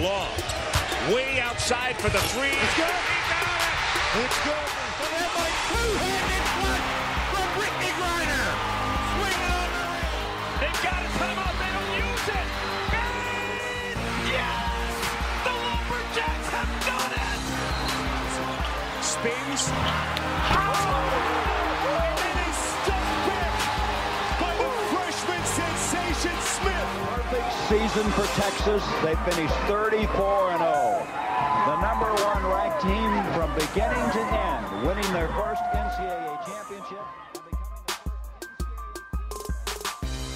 Long. Way outside for the three. It's good. He got it. It's good. So that by two-handed flush from Brittney Griner. Swing on the rim. They've got a timeout. They don't use it. And yes! The Lumberjacks have done it! Spins. And season for Texas. They finished 34 and 0. The number one ranked team from beginning to end, winning their first NCAA championship.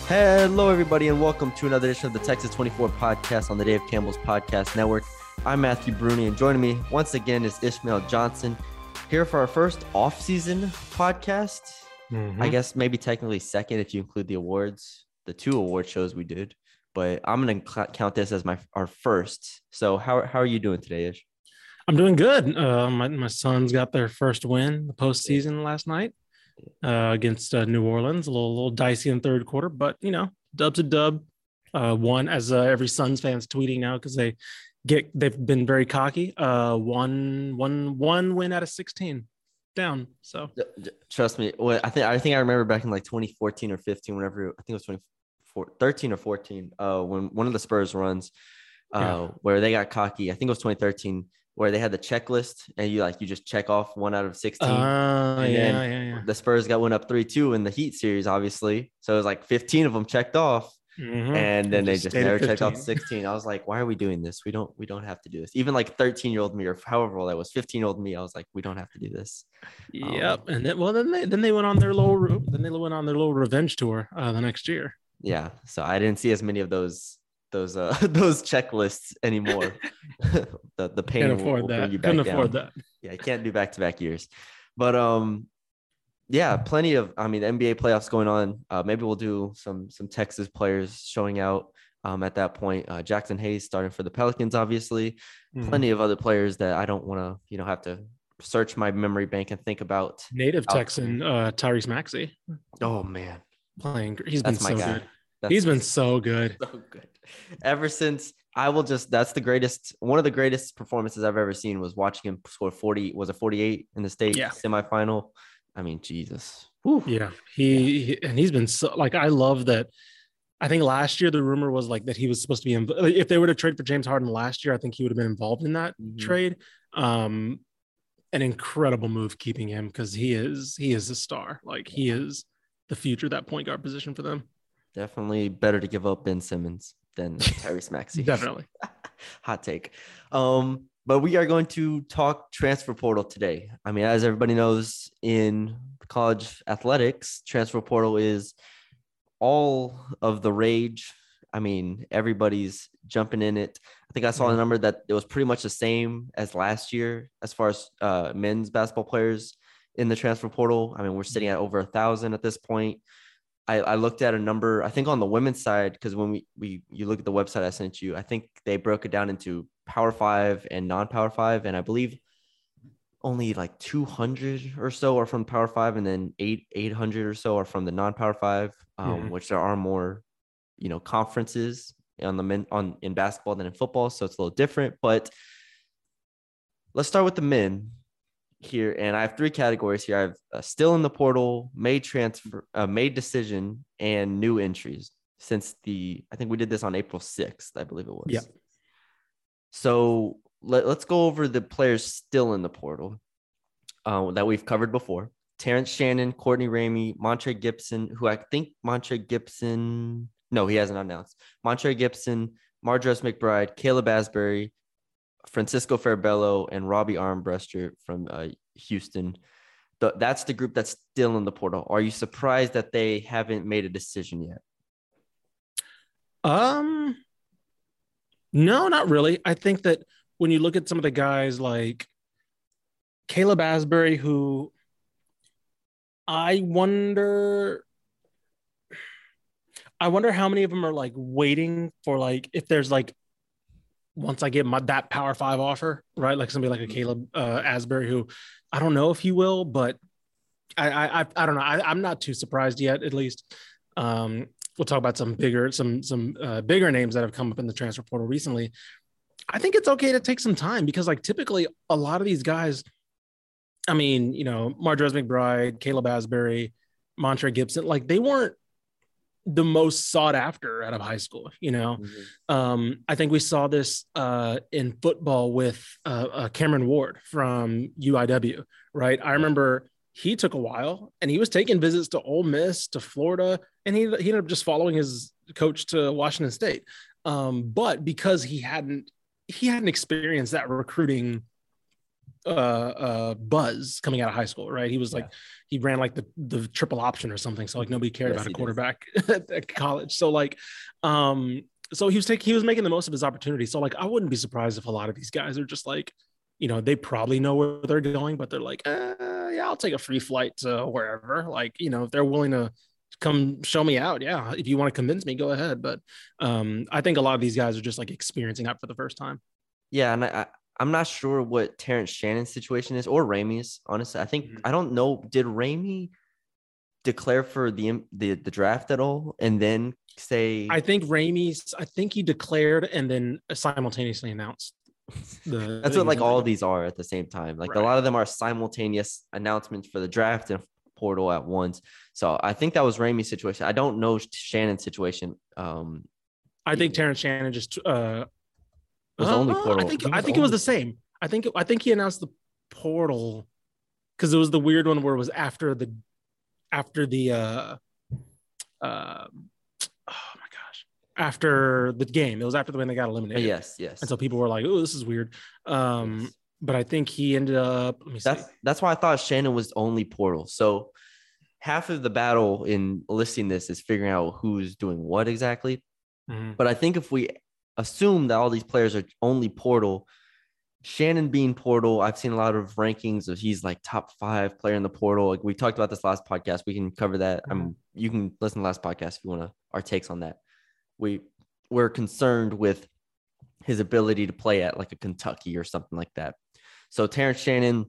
Hello, everybody, and welcome to another edition of the Texas 24 podcast on the Dave Campbell's Podcast Network. I'm Matthew Brune, and joining me once again is Ishmael Johnson here for our first off-season podcast. Mm-hmm. I guess maybe technically second if you include the awards, the two award shows we did. But I'm going to count this as my our first. So how how are you doing today, Ish? I'm doing good. Uh, my my Suns got their first win the postseason last night uh, against uh, New Orleans. A little little dicey in third quarter, but you know, dub's a dub. Uh, one as uh, every Suns fans tweeting now because they get they've been very cocky. Uh, one one one win out of sixteen down. So Trust me. Well, I think I think I remember back in like 2014 or 15, whenever I think it was 24, 13 or 14, uh, when one of the Spurs runs, uh, Yeah. where they got cocky. I think it was 2013, where they had the checklist and you like you just check off one out of 16. uh, And yeah, then yeah, yeah. The Spurs got one up three two in the Heat series, obviously. So it was like 15 of them checked off, Mhm. and then they just just never checked off 16. I was like, why are we doing this? We don't we don't have to do this. Even like 13 year old me or however old I was, 15 year old me, I was like, we don't have to do this. Yep. And then well then they then they went on their little then they went on their little revenge tour uh, the next year. Yeah so i didn't see as many of those those uh those checklists anymore the the pain Can't afford will that. Couldn't down. afford that. yeah you can't do back-to-back years but um yeah plenty of i mean nba playoffs going on uh maybe we'll do some some texas players showing out um at that point uh jaxson hayes starting for the pelicans obviously Mhm. plenty of other players that i don't want to you know have to search my memory bank and think about Native Texan uh, Tyrese Maxey oh man playing. gr- He's been my so guy good. That's- He's been so good. so good. Ever since I will just that's the greatest one of the greatest performances I've ever seen was watching him score 40 was a 48 in the state Yeah. semifinal. I mean, Jesus. Whew. Yeah, he, he- and he's been so like I love that. I think last year the rumor was like that he was supposed to be in, if they were to trade for James Harden last year, I think he would have been involved in that Mhm. trade. Um, an incredible move keeping him because he is he is a star. Like he is the future that point guard position for them. Definitely better to give up Ben Simmons than Tyrese Maxey. Definitely. Hot take. Um, but we are going to talk transfer portal today. I mean, as everybody knows, in college athletics, transfer portal is all of the rage. I mean, everybody's jumping in it. I think I saw a number that it was pretty much the same as last year as far as uh, men's basketball players in the transfer portal. I mean, we're sitting at over a thousand at this point. I, I looked at a number, I think on the women's side, because when we, we you look at the website I sent you, I think they broke it down into power five and non-power five. And I believe only like 200 or so are from power five and then eight 800 or so are from the non-power five um, Mhm. which there are more you know conferences on the men on in basketball than in football so it's a little different but let's start with the men here and i have three categories here. I have uh, still in the portal made transfer uh, made decision and new entries since the i think we did this on april 6th i believe it was. Yeah. so let, let's go over the players still in the portal uh, that we've covered before. Terrence shannon courtney ramey montre gibson who i think montre gibson no he hasn't announced. Montre gibson mardrez mcbride caleb asberry francisco farabello and robbie armbruster from uh, houston. The, that's the group that's still in the portal. Are you surprised that they haven't made a decision yet? Um, no, not really. I think that when you look at some of the guys like Caleb Asberry, who I wonder, I wonder how many of them are like waiting for like if there's like once I get my that Power Five offer, right? Like somebody like a Caleb uh, Asberry, who I don't know if he will, but I I I, don't know. I, I'm not too surprised yet, at least. Um, we'll talk about some bigger some some uh, bigger names that have come up in the transfer portal recently I think it's okay to take some time because, like, typically a lot of these guys, I mean, you know, Mardrez McBride, Caleb Asberry, Montre Gibson, like, they weren't the most sought after out of high school. You know, Mm-hmm. um, I think we saw this uh, in football with uh, uh, Cameron Ward from UIW, right? I remember he took a while and he was taking visits to Ole Miss, to Florida, and he, he ended up just following his coach to Washington State. Um, but because he hadn't he hadn't experienced that recruiting uh, uh, buzz coming out of high school, right? He was like, he ran like the, the triple option or something. So like nobody cared Yes, about a quarterback at, college. So like, um, so he was taking, he was making the most of his opportunity. So like, I wouldn't be surprised if a lot of these guys are just like, you know, they probably know where they're going, but they're like, uh, yeah, I'll take a free flight to wherever. Like, you know, if they're willing to come show me out, yeah. If you want to convince me, go ahead. But um, I think a lot of these guys are just like experiencing that for the first time. Yeah, and I I'm not sure what Terrence Shannon's situation is or Ramey's. Honestly, I think Mhm. I don't know. Did Ramey declare for the the the draft at all, and then say I think Ramey's, I think he declared and then simultaneously announced. The, That's what like all these are at the same time. Like a lot of them are simultaneous announcements for the draft and portal at once. So I think that was Ramey's situation. I don't know Shannon's situation. Um, I think Terrence Shannon just uh was only uh, portal. I think I think it was the same. I think I think he announced the portal because it was the weird one where it was after the after the uh uh oh my gosh after the game. It was after the when they got Uh, eliminated. yes, yes. And so people were like, "Oh, this is weird." Um, Yes. but I think he ended up. Me see. That's that's why I thought Shannon was only portal. So half of the battle in listing this is figuring out who's doing what exactly. Mhm. But I think if we assume that all these players are only portal, Shannon being portal, I've seen a lot of rankings of he's like top five player in the portal. Like we talked about this last podcast. We can cover that. Um, you can listen to last podcast if you want to our takes on that. We we're concerned with his ability to play at like a Kentucky or something like that. So Terrence Shannon,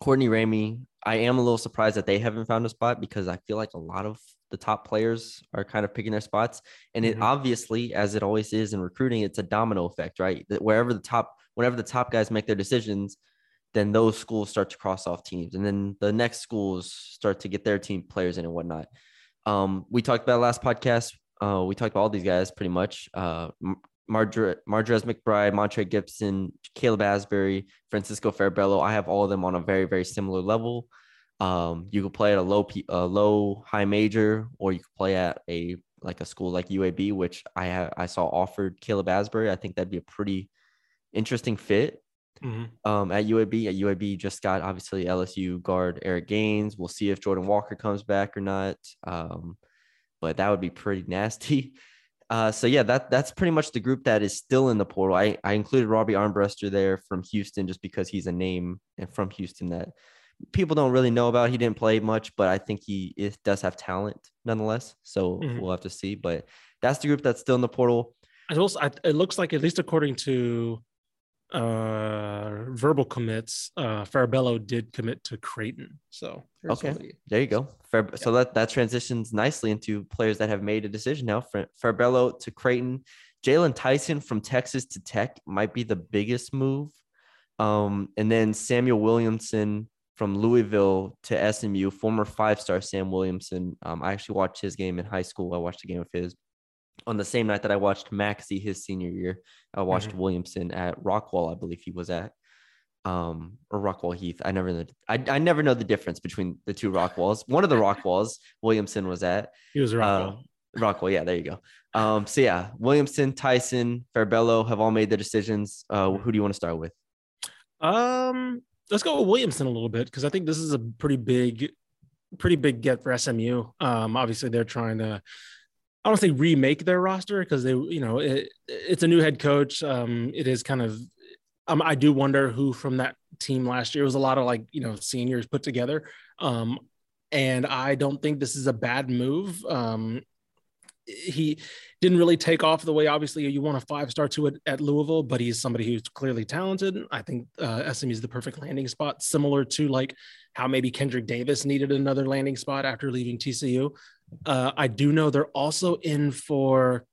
Courtney Ramey, I am a little surprised that they haven't found a spot because I feel like a lot of the top players are kind of picking their spots. And it Mhm. obviously, as it always is in recruiting, it's a domino effect, right? That wherever the top, whenever the top guys make their decisions, then those schools start to cross off teams, and then the next schools start to get their team players in and whatnot. Um, we talked about last podcast. Uh, we talked about all these guys pretty much. Uh, M- Mardre, Mardrez McBride, Montre Gibson, Caleb Asberry, Francisco Farabello. I have all of them on a very, very similar level. Um, you could play at a low, P, a low high major, or you could play at a like a school like UAB, which I have I saw offered Caleb Asberry. I think that'd be a pretty interesting fit Mhm. um, at UAB. At UAB, just got obviously LSU guard Eric Gaines. We'll see if Jordan Walker comes back or not. Um, but that would be pretty nasty. Uh, so yeah, that that's pretty much the group that is still in the portal. I, I included Robbie Armbruster there from Houston just because he's a name and from Houston that people don't really know about. He didn't play much, but I think he is, does have talent nonetheless. So Mhm. we'll have to see. But that's the group that's still in the portal. I also, it looks like, at least according to uh, verbal commits, uh, Farabello did commit to Creighton. So Okay. only- There you go. Fair, So that that transitions nicely into players that have made a decision now. Fra- Farabello to Creighton, Jaylon Tyson from Texas to Tech might be the biggest move, um, and then Samuell Williamson from Louisville to SMU. Former five-star Sam Williamson. Um, I actually watched his game in high school. I watched a game of his on the same night that I watched Maxey his senior year. I watched Williamson at Rockwall, I believe he was at um or Rockwall Heath. I never know I, I never know the difference between the two rock walls. One of the rock walls Williamson was at. He was right. Uh, Rockwell, yeah, there you go. Um, so yeah, Williamson, Tyson, Farabello have all made their decisions. Uh, who do you want to start with? Um, let's go with Williamson a little bit because I think this is a pretty big, pretty big get for SMU. Um, obviously they're trying to, I don't say remake their roster because they, you know, it, it's a new head coach. Um, it is kind of, um, I do wonder who from that team last year was a lot of like you know seniors put together. Um, and I don't think this is a bad move. Um, he didn't really take off the way obviously you want a five star to it at Louisville, but he's somebody who's clearly talented. I think uh, SMU is the perfect landing spot, similar to like how maybe Kendric Davis needed another landing spot after leaving TCU. Uh, I do know they're also in for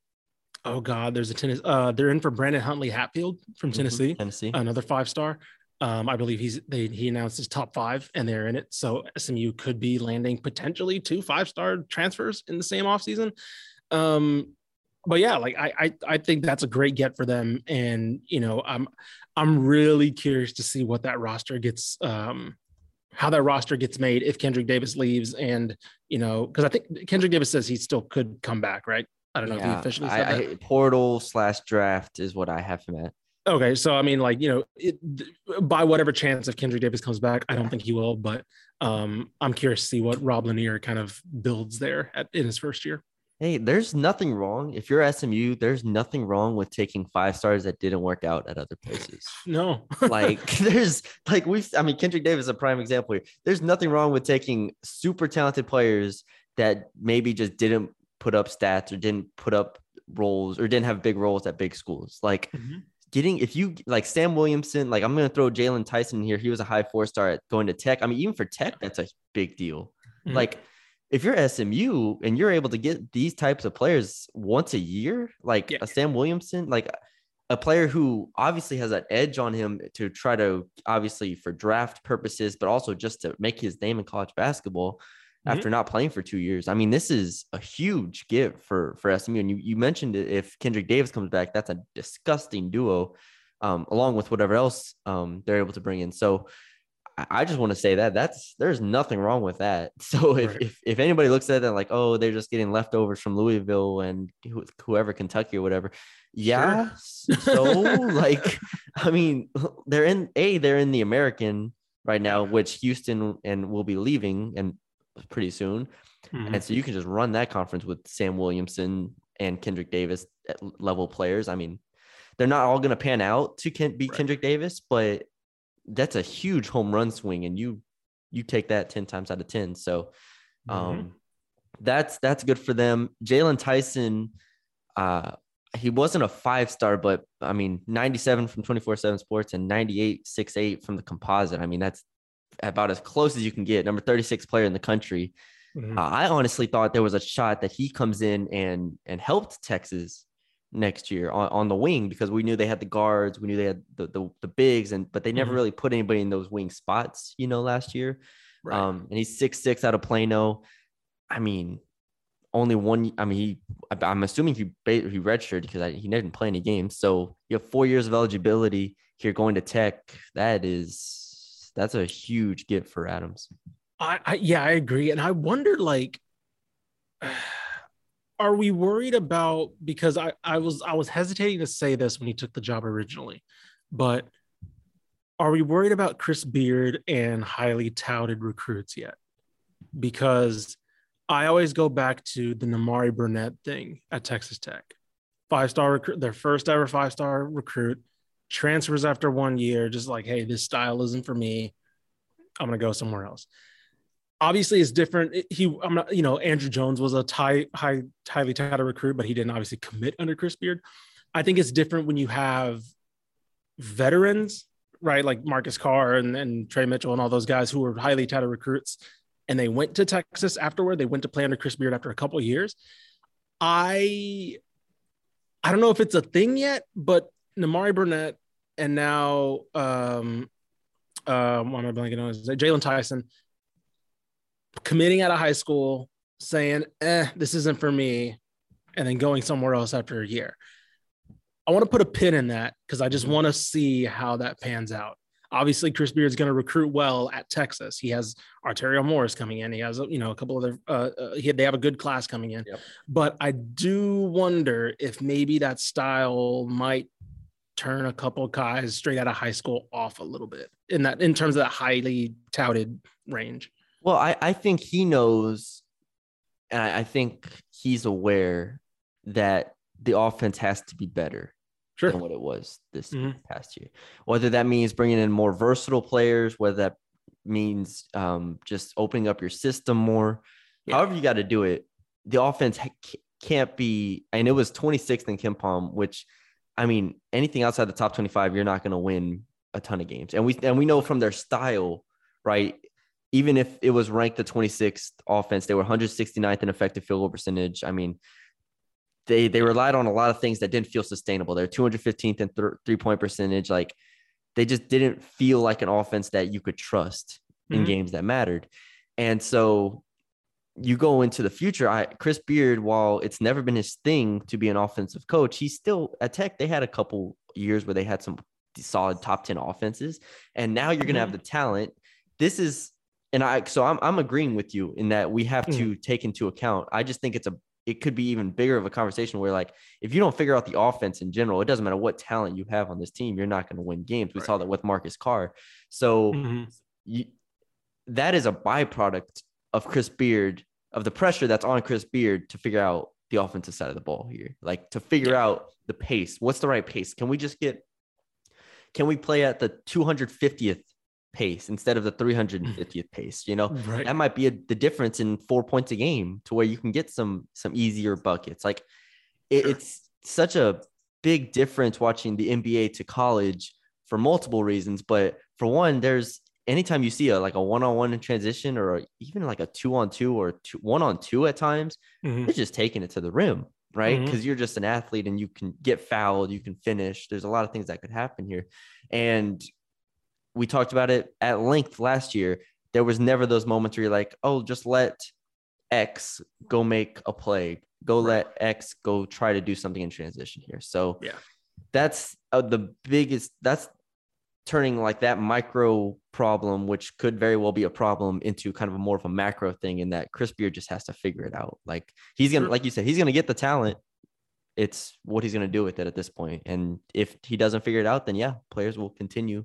oh god, there's a tennis. Uh, they're in for Brandon Huntley Hatfield from Mhm, Tennessee, Tennessee. another five star. Um, I believe he's they he announced his top five and they're in it. So SMU could be landing potentially two five star transfers in the same offseason. Um, but yeah, like I, I I think that's a great get for them. And you know, I'm I'm really curious to see what that roster gets um how that roster gets made if Kendric Davis leaves and you know, because I think Kendric Davis says he still could come back, right? I don't know if he Yeah, officially said I, that. I, portal slash draft is what I have him at. Okay, so I mean, like you know, it, by whatever chance if Kendric Davis comes back, I don't think he will, but um, I'm curious to see what Rob Lanier kind of builds there at, in his first year. Hey, there's nothing wrong. If you're SMU, there's nothing wrong with taking five stars that didn't work out at other places. No, like there's like we've I mean Kendric Davis is a prime example here. There's nothing wrong with taking super talented players that maybe just didn't put up stats or didn't put up roles or didn't have big roles at big schools. Like Mhm. getting if you like Sam Williamson, like I'm gonna throw Jaylon Tyson in here. He was a high four star at going to tech. I mean, even for tech, that's a big deal. Mhm. Like if you're SMU and you're able to get these types of players once a year, like Yeah. a Sam Williamson, like a player who obviously has that edge on him to try to obviously for draft purposes, but also just to make his name in college basketball Mhm. after not playing for two years. I mean, this is a huge give for for SMU. And you, you mentioned it if Kendric Davis comes back, that's a disgusting duo, um, along with whatever else um, they're able to bring in. So I- just want to say that that's there's nothing wrong with that. So if, Right. if if anybody looks at that like, oh, they're just getting leftovers from Louisville and whoever Kentucky or whatever, yeah. s- So like, I mean, they're in a they're in the American right now, which Houston and will be leaving and pretty soon, Mhm. and so you can just run that conference with Sam Williamson and Kendric Davis at level players. I mean, they're not all going to pan out to Ken- be Right. Kendric Davis, but that's a huge home run swing, and you you take that ten times out of ten. So, um, Mhm. that's that's good for them. Jaylon Tyson, uh, he wasn't a five star, but I mean, ninety seven from twenty four seven Sports and ninety eight six eight from the Composite. I mean, that's about as close as you can get. Number thirty six player in the country. Mhm. Uh, I honestly thought there was a shot that he comes in and and helped Texas next year on, on the wing because we knew they had the guards, we knew they had the the, the bigs, and but they never Mhm. really put anybody in those wing spots, you know, last year. Right. Um, and he's six six out of Plano. I mean, only one. I mean, he. I'm assuming he he redshirted because I, he didn't play any games. So you have four years of eligibility here going to Tech. That is that's a huge gift for Adams. I, I yeah, I agree. And I wonder like are we worried about because I, I was I was hesitating to say this when he took the job originally, but are we worried about Chris Beard and highly touted recruits yet? Because I always go back to the Nimari Burnett thing at Texas Tech. Five star recruit, their first ever five star recruit, transfers after one year, just like, hey, this style isn't for me. I'm gonna go somewhere else obviously it's different. He, I'm not, you know, Andrew Jones was a tie, high, highly touted recruit, but he didn't obviously commit under Chris Beard. I think it's different when you have veterans, right? Like Marcus Carr and, and Tre Mitchell and all those guys who were highly touted recruits, and they went to Texas afterward. They went to play under Chris Beard after a couple of years. I, I don't know if it's a thing yet, but Nimari Burnett and now, um, um, why am I blanking on? Jaylon Tyson committing out of high school, saying, eh, this isn't for me, and then going somewhere else after a year. I want to put a pin in that because I just want to see how that pans out. Obviously, Chris Beard's going to recruit well at Texas. He has Arterio Morris coming in. He has, you know, a couple other. Uh, uh, he, they have a good class coming in. Yep. But I do wonder if maybe that style might turn a couple guys straight out of high school off a little bit in that in terms of that highly touted range. Well, I, I think he knows, and I, I think he's aware that the offense has to be better Sure. than what it was this Mhm. past year. Whether that means bringing in more versatile players, whether that means um, just opening up your system more, Yeah. however you got to do it, the offense can't be. And it was 26th in KenPom, which I mean, anything outside the top 25, you're not going to win a ton of games. And we and we know from their style, right? Even if it was ranked the 26th offense, they were 169th in effective field goal percentage. I mean, they they relied on a lot of things that didn't feel sustainable. They're 215th in th- three point percentage. Like they just didn't feel like an offense that you could trust in Mhm. games that mattered. And so you go into the future. I Chris Beard, while it's never been his thing to be an offensive coach, he's still at Tech. They had a couple years where they had some solid top 10 offenses. And now you're gonna have the talent. This is and I so I'm I'm agreeing with you in that we have to take into account. I just think it's a it could be even bigger of a conversation where like if you don't figure out the offense in general, it doesn't matter what talent you have on this team, you're not going to win games. We saw that with Marcus Carr. So Mhm. you, that is a byproduct of Chris Beard of the pressure that's on Chris Beard to figure out the offensive side of the ball here, like to figure out the pace. What's the right pace? Can we just get? Can we play at the 250th pace instead of the 350th pace? You know, Right. that might be a, the difference in four points a game to where you can get some some easier buckets. Like it, it's such a big difference watching the NBA to college for multiple reasons. But for one, there's anytime you see a like a one-on-one in transition or even like a two-on-two or two, one-on-two at times, Mhm. it's just taking it to the rim, right? Because you're just an athlete and you can get fouled, you can finish. There's a lot of things that could happen here. And we talked about it at length last year. There was never those moments where you're like, oh, just let X go make a play, go let X go try to do something in transition here. So Yeah. that's uh, the biggest, that's turning like that micro problem, which could very well be a problem, into kind of a more of a macro thing. In that Chris Beard just has to figure it out. Like he's gonna, Sure. like you said, he's gonna get the talent. It's what he's gonna do with it at this point. And if he doesn't figure it out, then yeah, players will continue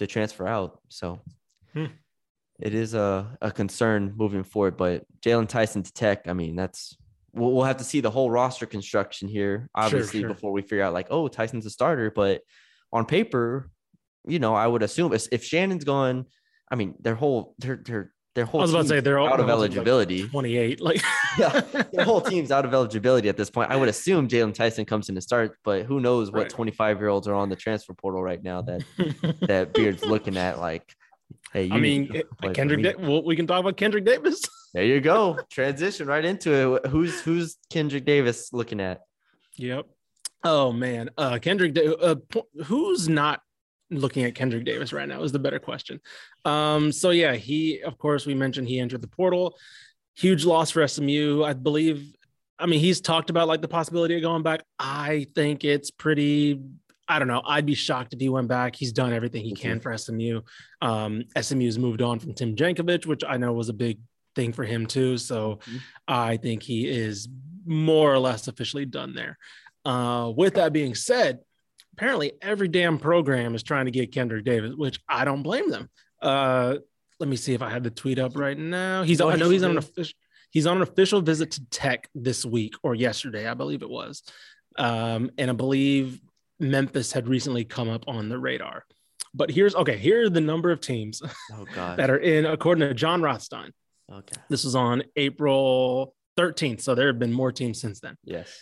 to transfer out. So Hmm. it is a, a concern moving forward. But Jaylon Tyson to Tech, I mean, that's we'll, we'll have to see the whole roster construction here, obviously, sure. before we figure out like, oh, Tyson's a starter. But on paper, you know, I would assume if, if Shannon's gone, I mean, their whole their their their I was about to say they're all out of they're like eligibility. 28. Like Yeah, their whole team's out of eligibility at this point. I would assume Jaylon Tyson comes in to start, but who knows what Right. 25 year olds are on the transfer portal right now that that Beard's looking at like, hey, you I mean, to it- play for Kendric. me. Da- well, we can talk about Kendric Davis. There you go. Transition right into it. Who's who's Kendric Davis looking at? Yep. Oh man, uh, Kendric. Uh, who's not looking at Kendric Davis right now is the better question. Um, so yeah, he of course we mentioned he entered the portal. Huge loss for SMU, I believe. I mean, he's talked about like the possibility of going back. I think it's pretty. I don't know. I'd be shocked if he went back. He's done everything he can for SMU. Um, SMU's moved on from Tim Jankovich, which I know was a big thing for him too. So Mhm. I think he is more or less officially done there. Uh, with that being said, apparently every damn program is trying to get Kendric Davis, which I don't blame them. Uh, let me see if I have the tweet up right now. He's Well, I know he's on an official he's on an official visit to Tech this week or yesterday, I believe it was. Um, and I believe Memphis had recently come up on the radar. But here's okay, here are the number of teams Oh God. that are in according to Jon Rothstein. Okay. This was on April 13th. So there have been more teams since then. Yes.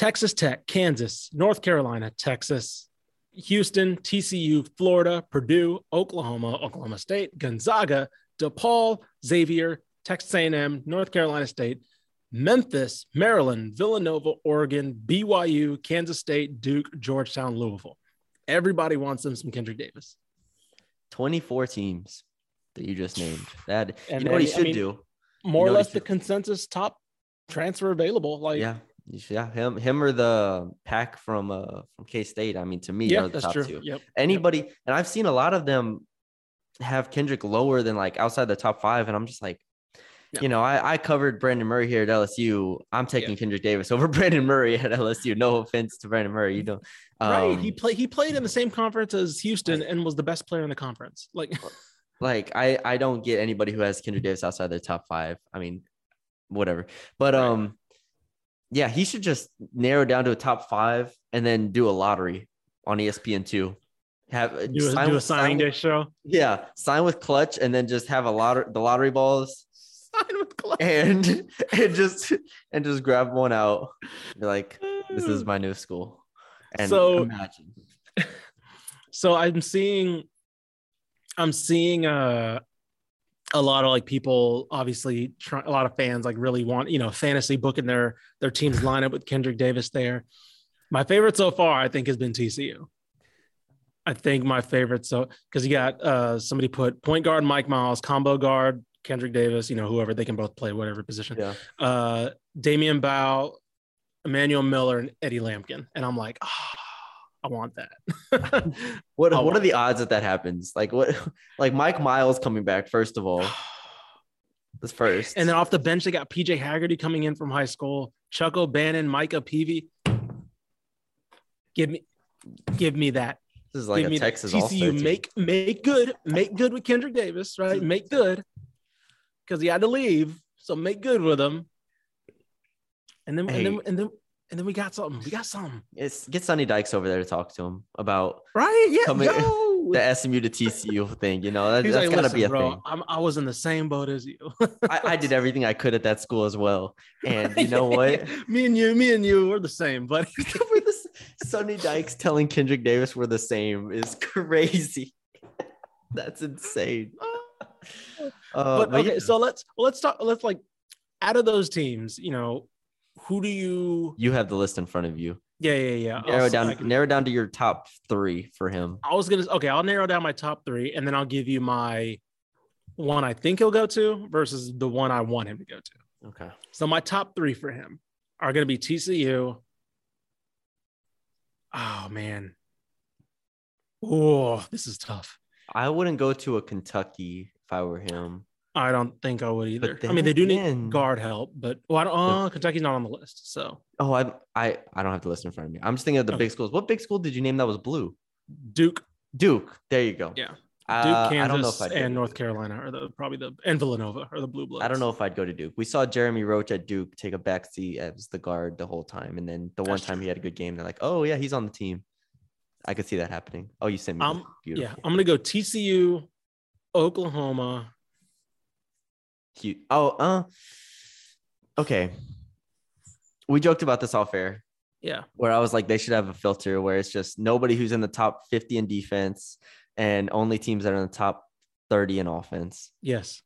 Texas Tech, Kansas, North Carolina, Texas, Houston, TCU, Florida, Purdue, Oklahoma, Oklahoma State, Gonzaga, DePaul, Xavier, Texas A&M, North Carolina State, Memphis, Maryland, Villanova, Oregon, BYU, Kansas State, Duke, Georgetown, Louisville. Everybody wants them some Kendric Davis. 24 teams that you just named. That And you know what he then, I should mean, do? More You or less the consensus top transfer available. Like, yeah. You should- Yeah, him, him or the pack from uh from K State. I mean, to me, yeah, that's top true. two. Yep. Anybody, and I've seen a lot of them have Kendric lower than like outside the top five, and I'm just like, Yeah. you know, I, I covered Brandon Murray here at LSU. I'm taking Kendric Davis over Brandon Murray at LSU. No offense to Brandon Murray, you don't. right. He um, played. He played in the same conference as Houston and was the best player in the conference. Like, like I I don't get anybody who has Kendric Davis outside their top five. I mean, whatever. But Right. um, yeah, he should just narrow down to a top five and then do a lottery on ESPN two. Have do a, sign do a signing sign day show. Yeah, sign with Clutch and then just have a lottery the lottery balls Sign with Clutch. and and just and just grab one out. Be like, this is my new school. And So- imagine. So I'm seeing, I'm seeing uh a lot of like people obviously try, a lot of fans like really want you know fantasy booking their their team's lineup with Kendric Davis there. My favorite so far, I think, has been TCU. I think my favorite so because you got uh somebody put point guard Mike Miles, combo guard Kendric Davis, you know whoever they can both play whatever position. Yeah. Uh, Damion Baugh, Emmanuel Miller, and Eddie Lampkin, and I'm like, oh, I want that. What Oh, what are the odds that that happens? Like what? Like Mike Miles coming back first of all. This first, And then off the bench, they got PJ Haggerty coming in from high school, Chuck O'Bannon, Micah Peavy. Give me, give me that. this is like give a Texas. All TCU. Make make good, make good with Kendric Davis, right? Make good, because he had to leave, so make good with him. And then and then and then and then we got something. We got something, It's get Sonny Dykes over there to talk to him about right? Yeah, Coming- the SMU to TCU thing. You know, that, that's like, gotta be a bro, thing. I'm, I was in the same boat as you. I, I did everything I could at that school as well, and you know what? me and you, me and you, we're the same, but We're the Sonny Dykes telling Kendric Davis we're the same is crazy. That's insane. Uh, but okay, yeah. so let's well, let's talk. Let's like out of those teams, you know, who do you? you have the list in front of you. Yeah, yeah, yeah. Narrow I'll- down, can- narrow down to your top three for him. I was gonna okay. I'll narrow down my top three, and then I'll give you my one I think he'll go to versus the one I want him to go to. Okay. So my top three for him are gonna be TCU. Oh man. Oh, this is tough. I wouldn't go to a Kentucky if I were him. I don't think I would either. I mean, they do again- need guard help, but well, I don't, oh, Kentucky's not on the list. So Oh, I, I, I don't have the list in front of me. I'm just thinking of the Okay. big schools. What big school did you name that was blue? Duke, Duke. There you go. Yeah. Duke, Uh, I don't know Kansas, if I'd and North Carolina are the probably the and Villanova are the blue bloods. I don't know if I'd go to Duke. We saw Jeremy Roach at Duke take a backseat as the guard the whole time, and then the one That's time true. he had a good game, they're like, "Oh yeah, he's on the team." I could see that happening. Oh, you sent me. Um, Yeah. I'm gonna go TCU, Oklahoma. Cute. Oh, uh, okay. We joked about this off air, Yeah, where I was like, they should have a filter where it's just nobody who's in the top 50 in defense and only teams that are in the top 30 in offense. yes.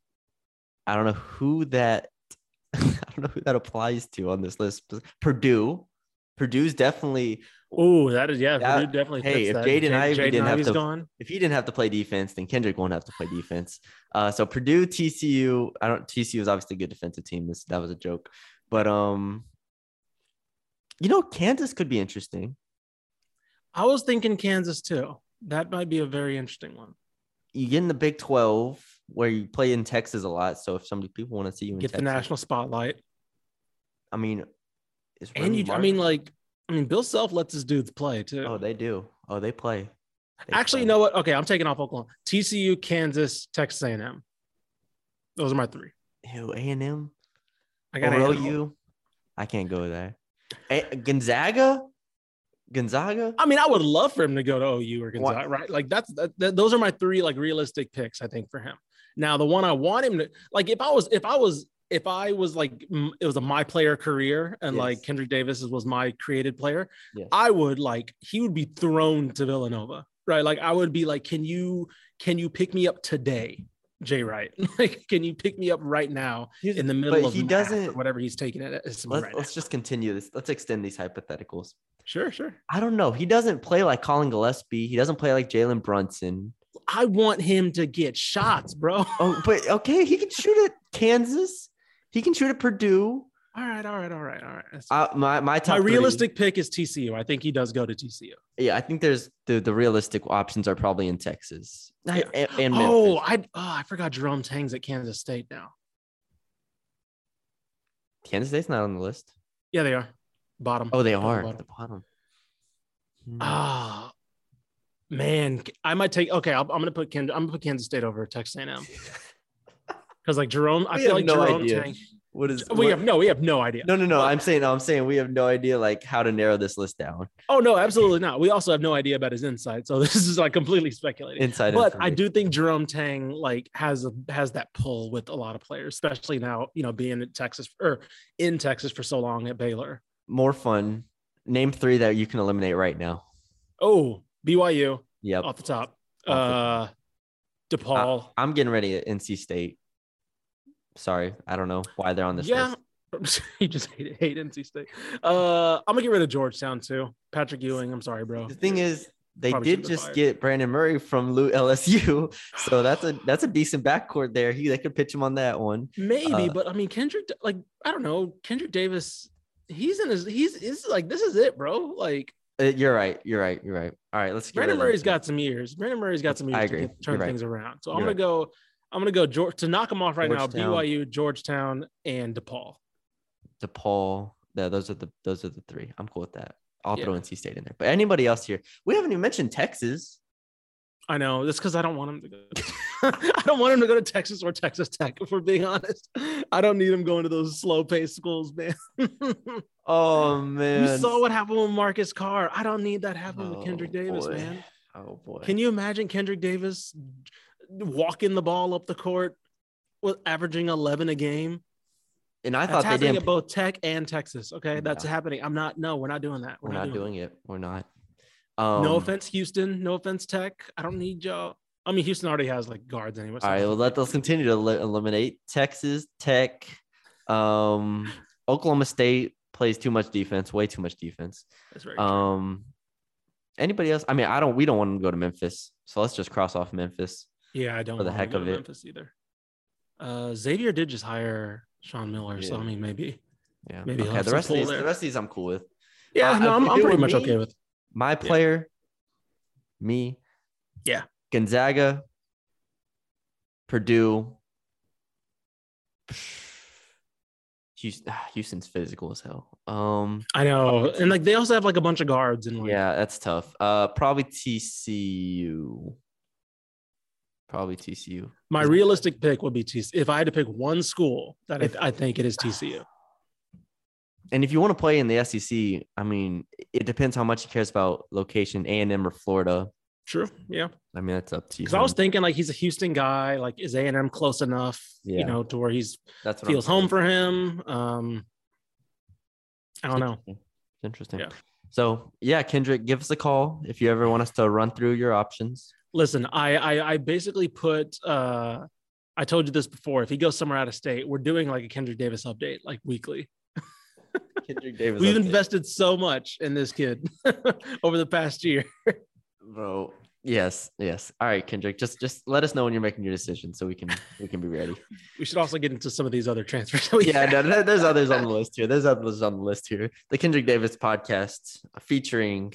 I don't know who that. I don't know who that applies to on this list. Purdue. Purdue's definitely. Oh, that is yeah. That- Purdue definitely. hey, if. Jaden Ja- Ivey Jaden didn't have to- gone. If he didn't have to play defense, then Kendric won't have to play defense. Uh, so Purdue, TCU. I don't. TCU is obviously a good defensive team. This that was a joke, but um, you know, Kansas could be interesting. I was thinking Kansas too. That might be a very interesting one. You get in the Big Twelve where you play in Texas a lot. So if somebody people want to see you in Get the national spotlight, I mean, is and you. I mean, like, I mean, Bill Self lets his dudes play too. oh, they do. Oh, they play. They Actually, you know what? Okay, I'm taking off Oklahoma. TCU, Kansas, Texas A&M. Those are my three. Ew, A and M I got A&M. OU. I can't go there. A- Gonzaga, Gonzaga. I mean, I would love for him to go to OU or Gonzaga, right? Like that's that, that- those are my three like realistic picks. I think for him. Now, the one I want him to like, if I was, if I was, if I was like, it was a my player career, and like Kendric Davis was my created player, Yes. I would like he would be thrown to Villanova, right? Like I would be like, can you can you pick me up today, Jay Wright? Like, can you pick me up right now Here's- in the middle but of he doesn't. whatever he's taking it? Uh, it's Let's, right let's just continue this. Let's extend these hypotheticals. Sure, sure. I don't know. He doesn't play like Collin Gillespie. He doesn't play like Jalen Brunson. I want him to get shots, bro. Oh, but okay, he can shoot at Kansas. He can shoot at Purdue. All right, all right, all right, all right. Uh, my my top My three- realistic pick is TCU. I think he does go to TCU. yeah, I think there's the the realistic options are probably in Texas Yeah. and, and Oh, I oh, I forgot Jerome Tang's at Kansas State now. Kansas State's not on the list. Yeah, they are. Bottom. Oh, they are bottom. at the bottom. Hmm. Ah, man, I might take. Okay, I'll, I'm gonna put Kansas. I'm gonna put Kansas State over Texas A&M because like Jerome. I We feel like no Jerome idea. Tang. what is We what- have no. We have no idea. no no no. I'm saying no, I'm saying we have no idea like how to narrow this list down. Oh no, absolutely not. We also have no idea about his insight. So this is like completely speculating. Inside but I do think Jerome Tang like has a has that pull with a lot of players, especially now you know being in Texas or in Texas for so long at Baylor. more fun. Name three that you can eliminate right now. Oh, BYU Yep. off the top. Off the Uh, DePaul. I'm getting ready at NC State. Sorry, I don't know why they're on this yeah, list. you just hate hate NC State. Uh, I'm gonna get rid of Georgetown too. Patrick Ewing. I'm sorry, bro. The thing is, they Probably did just fired. get Brandon Murray from LSU, so that's a that's a decent backcourt there. He they could pitch him on that one. Maybe, Uh, but I mean, Kendric, like, I don't know, Kendric Davis, he's in his, he's, he's like, this is it, bro. Like, Uh, you're right. You're right. You're right. All right, let's. Brandon Murray's got some years. Brandon Murray's got some years I to get, turn right. things around. So I'm You're gonna go, I'm gonna go George to knock him off right Georgetown. now. BYU, Georgetown, and DePaul. DePaul. Yeah, those are the those are the three. I'm cool with that. I'll throw Yeah. NC State in there. But anybody else here? We haven't even mentioned Texas. I know that's because I don't want him to go. I don't want him to go to Texas or Texas Tech. If we're being honest, I don't need him going to those slow paced schools, man. Oh man! you saw what happened with Marcus Carr. I don't need that happen with Oh, Kendric Davis, boy. man. Oh boy. Can you imagine Kendric Davis walking the ball up the court with averaging 11 a game? and I That's thought they happening didn't. at both Tech and Texas. Okay, that's No. happening. I'm not. No, we're not doing that. We're not it. doing it. We're not. Um, no offense, Houston. No offense, Tech. I don't need y'all. I mean, Houston already has like guards anyway. so All right, it well, let, let's continue to eliminate Texas Tech. Um, Oklahoma State plays too much defense, way too much defense. That's true. Um, anybody else? I mean, I don't. We don't want them to go to Memphis, so let's just cross off Memphis. Yeah, I don't. for the heck of it. Memphis either. Uh, Xavier did just hire Sean Miller, so I mean, maybe. Yeah. Maybe okay. The rest of these, there. the rest of these, I'm cool with. Yeah, Uh, no, I'm, I'm pretty much me- okay with. My player, me. Yeah. Gonzaga, Purdue. Houston, ah, Houston's physical as hell. Um, I know, and like they also have like a bunch of guards and like, yeah, that's tough. Uh, probably TCU. Probably TCU. My realistic pick would be TCU. If I had to pick one school that I, I think it is TCU. And if you want to play in the SEC, I mean, it depends how much he cares about location, A and M or Florida. True. Yeah. I mean, that's up to you. Because I was thinking like he's a Houston guy. Like is A and M close enough? Yeah. You know, to where he's that's what feels home for him. Um, I don't know. Interesting. It's interesting. Yeah. So yeah, Kendric, give us a call if you ever want us to run through your options. Listen, I I, I basically put. uh I told you this before. If he goes somewhere out of state, we're doing like a Kendric Davis update, like weekly. Kendric Davis. We've update. invested so much in this kid over the past year. bro. Yes, yes. All right, Kendric. Just just let us know when you're making your decision so we can we can be ready. We should also get into some of these other transfers. yeah, have. no, there's others on the list here. There's others on the list here. The Kendric Davis podcast featuring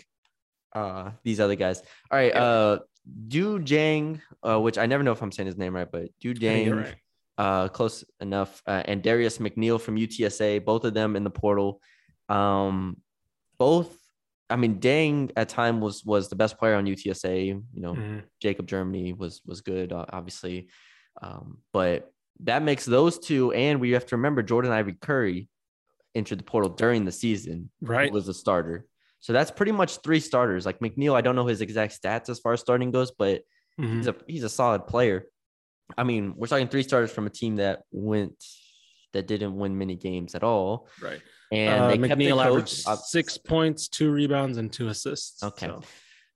uh these other guys. All right, uh Du Jang, uh, which I never know if I'm saying his name right, but Du Jang, right. uh, close enough, uh, and Darius McNeill from UTSA, both of them in the portal. Um, both, I mean, Dang at time was was the best player on UTSA. You know, Mhm. Jacob Germany was was good, uh, obviously, um, but that makes those two, and we have to remember Jordan Ivy Curry entered the portal during the season. Right. was a starter. So that's pretty much three starters. Like McNeill, I don't know his exact stats as far as starting goes, but Mhm. he's a he's a solid player. I mean, we're talking three starters from a team that went that didn't win many games at all, Right. and uh, they kept McNeill coach averaged up- six points, two rebounds, and two assists. Okay. So,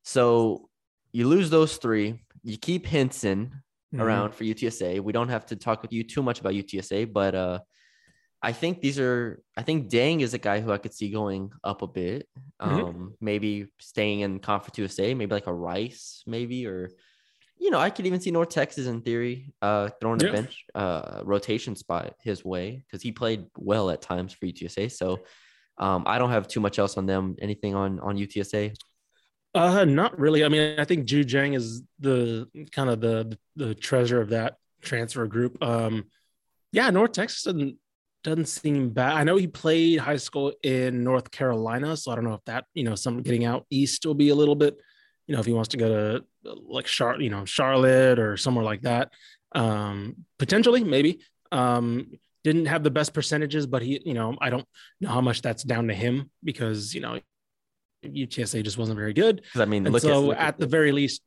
So you lose those three. You keep Henson mhm. around for UTSA. We don't have to talk with you too much about UTSA, but uh, I think these are. I think Dang is a guy who I could see going up a bit. Um, Mhm. maybe staying in Conference USA, maybe like a Rice, maybe or. You know, I could even see North Texas in theory, uh, throwing a bench, uh, rotation spot his way because he played well at times for UTSA. So, um, I don't have too much else on them. Anything on on UTSA? Uh, not really. I mean, I think Ju Jang is the kind of the the treasure of that transfer group. Um, yeah, North Texas doesn't doesn't seem bad. I know he played high school in North Carolina, so I don't know if that you know some getting out east will be a little bit. You know, if he wants to go to like Char, you know, Charlotte or somewhere like that, um, potentially maybe. Um, didn't have the best percentages, but he, you know, I don't know how much that's down to him because you know UTSA just wasn't very good. I mean, And so look at the very least,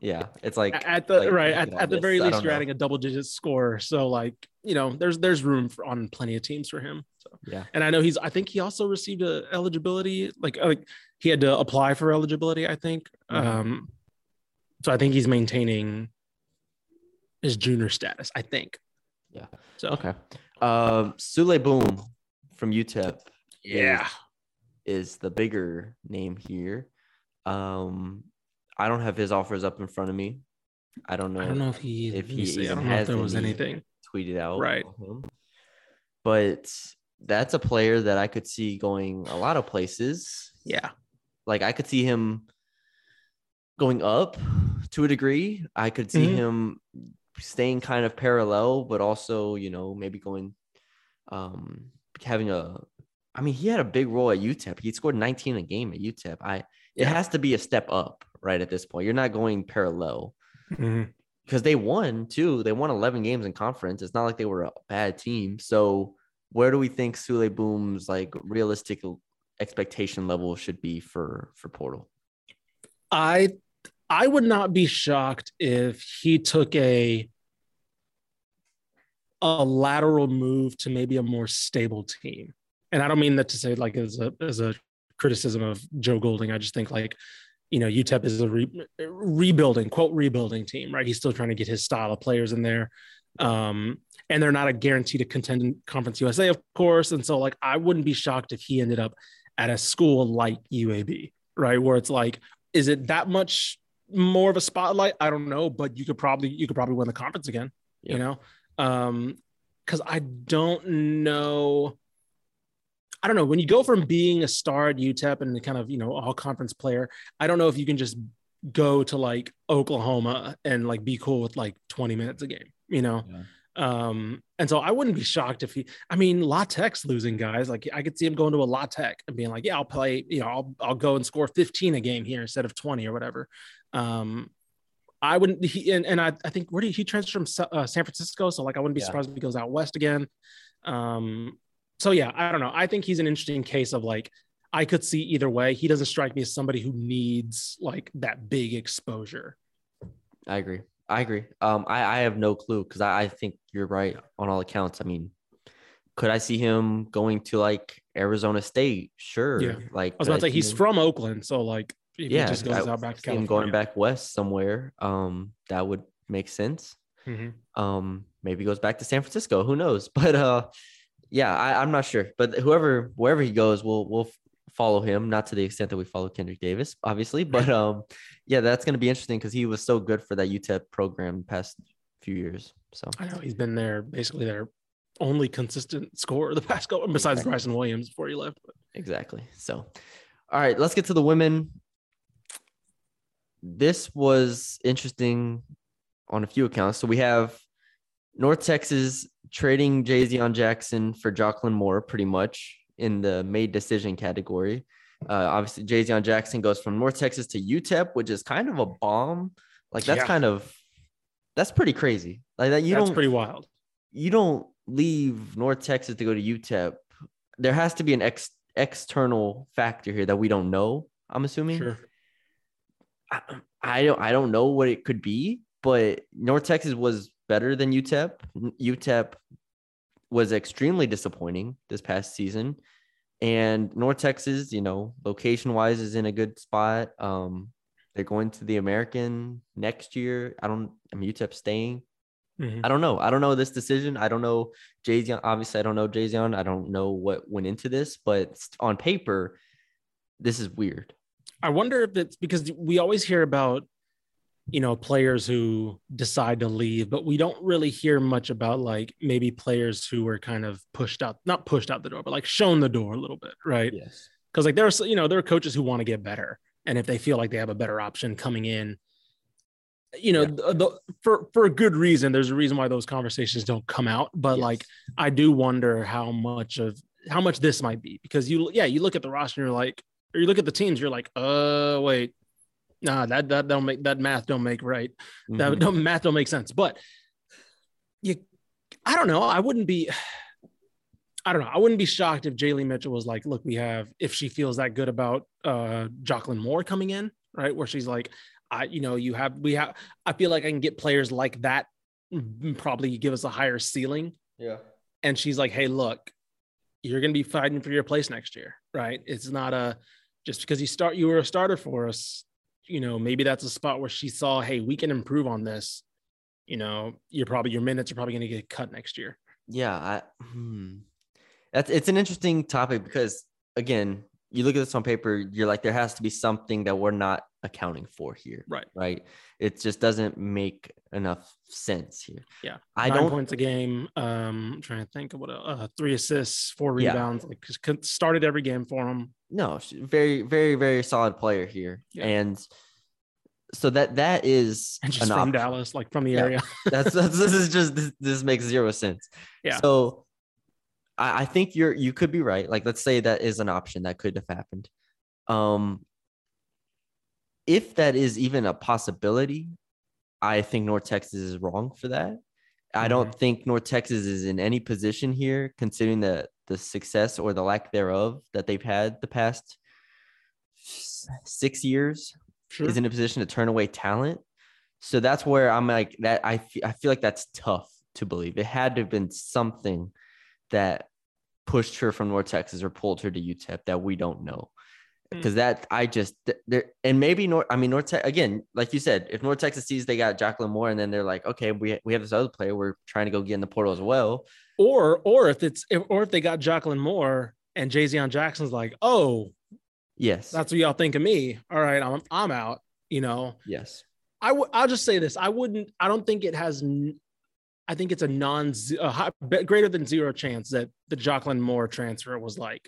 yeah, it's like at the like, right at, at the very least, you're know. adding a double digit score. So like you know, there's there's room for on plenty of teams for him. So yeah. and I know he's I think he also received a eligibility like like he had to apply for eligibility. I think. Mhm. Um, so I think he's maintaining his junior status. I think. Yeah. So Okay. Um, Souley Boum from UTEP yeah. is the bigger name here. Um, I don't have his offers up in front of me. I don't know. I don't know if he. if he see. Even if has there was any- anything. tweeted out. Right. him. But that's a player that I could see going a lot of places. Yeah. Like I could see him going up to a degree. I could see Mhm. him staying kind of parallel, but also, you know, maybe going um having a I mean, he had a big role at UTEP. He scored 19 a game at UTEP. I it Yeah. has to be a step up right at this point. You're not going parallel mm-hmm. because they won too. They won 11 games in conference. It's not like they were a bad team. So where do we think Souley Boum's like realistic expectation level should be for for Portal? I I would not be shocked if he took a a lateral move to maybe a more stable team. And I don't mean that to say like as a as a criticism of Joe Golding. I just think like you know UTEP is a re- rebuilding quote rebuilding team, right? He's still trying to get his style of players in there. Um, and they're not a guarantee to contend in Conference USA, of course. And so like I wouldn't be shocked if he ended up at a school like UAB, right? Where it's like, is it that much more of a spotlight? I don't know, but you could probably you could probably win the conference again, you know? Um, because I don't know. I don't know when you go from being a star at UTEP and kind of you know all conference player. I don't know if you can just go to like Oklahoma and like be cool with like 20 minutes a game, you know. Um, and so I wouldn't be shocked if he. I mean, La Tech's losing guys. Like I could see him going to a La Tech and being like, "Yeah, I'll play. You know, I'll I'll go and score 15 a game here instead of 20 or whatever." Um, I wouldn't. He and, and I, I think where did he transfer from uh, San Francisco? So like I wouldn't be Yeah. surprised if he goes out west again. Um, so yeah, I don't know. I think he's an interesting case of like I could see either way. He doesn't strike me as somebody who needs like that big exposure. I agree. I agree. Um, I, I have no clue because I, I think you're right on all accounts. I mean, could I see him going to like Arizona State? Sure. Yeah. Like I was about to say he's him- from Oakland, so like if yeah, he just goes I out back to see him going back west somewhere. Um, that would make sense. Mhm. Um, maybe goes back to San Francisco. Who knows? But uh, yeah, I, I'm not sure. But whoever wherever he goes, we'll we'll follow him. Not to the extent that we follow Kendric Davis, obviously. But um, yeah, that's gonna be interesting because he was so good for that UTEP program the past few years. So I know he's been there basically their only consistent scorer the past couple besides Exactly. Bryson Williams before he left. But exactly. So, all right, let's get to the women. This was interesting on a few accounts. So we have North Texas trading Jazion Jackson for Jocelyn Moore, pretty much in the made decision category. Uh, obviously, Jazion Jackson goes from North Texas to UTEP, which is kind of a bomb. Like that's Yeah. kind of that's pretty crazy. Like that you that's don't pretty wild. you don't leave North Texas to go to UTEP. There has to be an ex- external factor here that we don't know. I'm assuming. Sure. I, I don't. I don't know what it could be, but North Texas was better than UTEP. UTEP was extremely disappointing this past season, and North Texas, you know, location wise, is in a good spot. Um, they're going to the American next year. I don't. I'm UTEP staying. Mhm. I don't know. I don't know this decision. I don't know Jazion. Obviously, I don't know Jazion. I don't know what went into this, but on paper, this is weird. I wonder if it's because we always hear about, you know, players who decide to leave, but we don't really hear much about like maybe players who were kind of pushed out, not pushed out the door, but like shown the door a little bit, right? Yes. Because like there's, you know, there are coaches who want to get better, and if they feel like they have a better option coming in, you know, Yeah. the, for for a good reason, there's a reason why those conversations don't come out. But like, I do wonder how much of how much this might be because you, yeah, you look at the roster, and you're like, or you look at the teams, you're like, uh, wait, nah, that that don't make that math don't make right. That Mhm. don't math don't make sense. But you, I don't know. I wouldn't be. I don't know. I wouldn't be shocked if Jalie Mitchell was like, look, we have if she feels that good about uh Jocelyn Moore coming in, right? Where she's like, I, you know, you have we have I feel like I can get players like that mm, probably give us a higher ceiling. Yeah. And she's like, hey, look, you're gonna be fighting for your place next year, right? It's not a just because you start you were a starter for us, you know, maybe that's a spot where she saw, hey, we can improve on this. you know, you're probably your minutes are probably going to get cut next year. Yeah, I, hmm. that's it's an interesting topic because again, you look at this on paper, you're like, there has to be something that we're not accounting for here. Right. Right. It just doesn't make enough sense here. Yeah. I Nine don't. points a game. Um, I'm trying to think of what uh, three assists, four Yeah. rebounds. Like started every game for him. No, very, very, very solid player here, Yeah. and so that that is And just an from option. Dallas, like from the Yeah. area. That's, that's this is just this, this makes zero sense. Yeah. So I, I think you're you could be right. Like let's say that is an option that could have happened. Um if that is even a possibility, I think North Texas is wrong for that. I don't think North Texas is in any position here, considering the the success or the lack thereof that they've had the past six years Sure. is in a position to turn away talent. So that's where I'm like that. I I feel like that's tough to believe. It had to have been something that pushed her from North Texas or pulled her to UTEP that we don't know. Hmm. Because that I just th- there and maybe North. I mean North Tex again, like you said, if North Texas sees they got Jacqueline Moore and then they're like, okay, we we have this other player we're trying to go get in the portal as well. or or if it's if, or if they got Jacqueline Moore and Jazion Jackson's like, oh, Yes, that's what y'all think of me. All right, I'm I'm out. You know, yes, I w- I'll just say this. I wouldn't. I don't think it has. n- I think it's a non a high, greater than zero chance that the Jacqueline Moore transfer was like,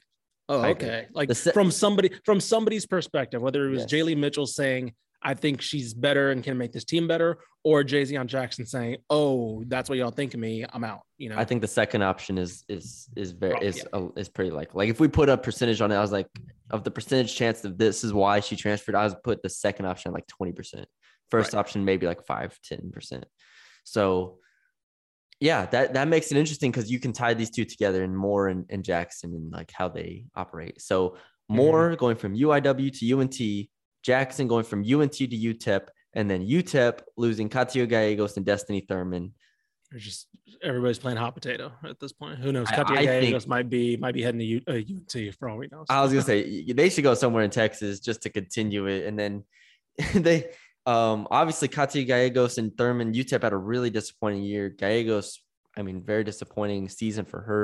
oh, okay, like se- from somebody from somebody's perspective, whether it was Yes. Jalie Mitchell saying, "I think she's better and can make this team better," or Jay Z Zion Jackson saying, "Oh, that's what y'all think of me. I'm out." You know, I think the second option is is is very Probably, is uh, is pretty likely. Like if we put a percentage on it, I was like, of the percentage chance that this is why she transferred, I was put the second option at like twenty percent. First option maybe like five ten percent. So yeah, that that makes it interesting because you can tie these two together and Moore and, and Jackson and like how they operate. So Moore going from UIW to UNT, Jackson going from UNT to UTEP, and then UTEP losing Katia Gallegos and Destiny Thurman. They're just everybody's playing hot potato at this point. Who knows? I- I Gallegos think- might be might be heading to U, uh, UT for all we know. I was gonna say they should go somewhere in Texas just to continue it, and then they um obviously Katia Gallegos and Thurman UTEP had a really disappointing year. Gallegos, I mean, very disappointing season for her.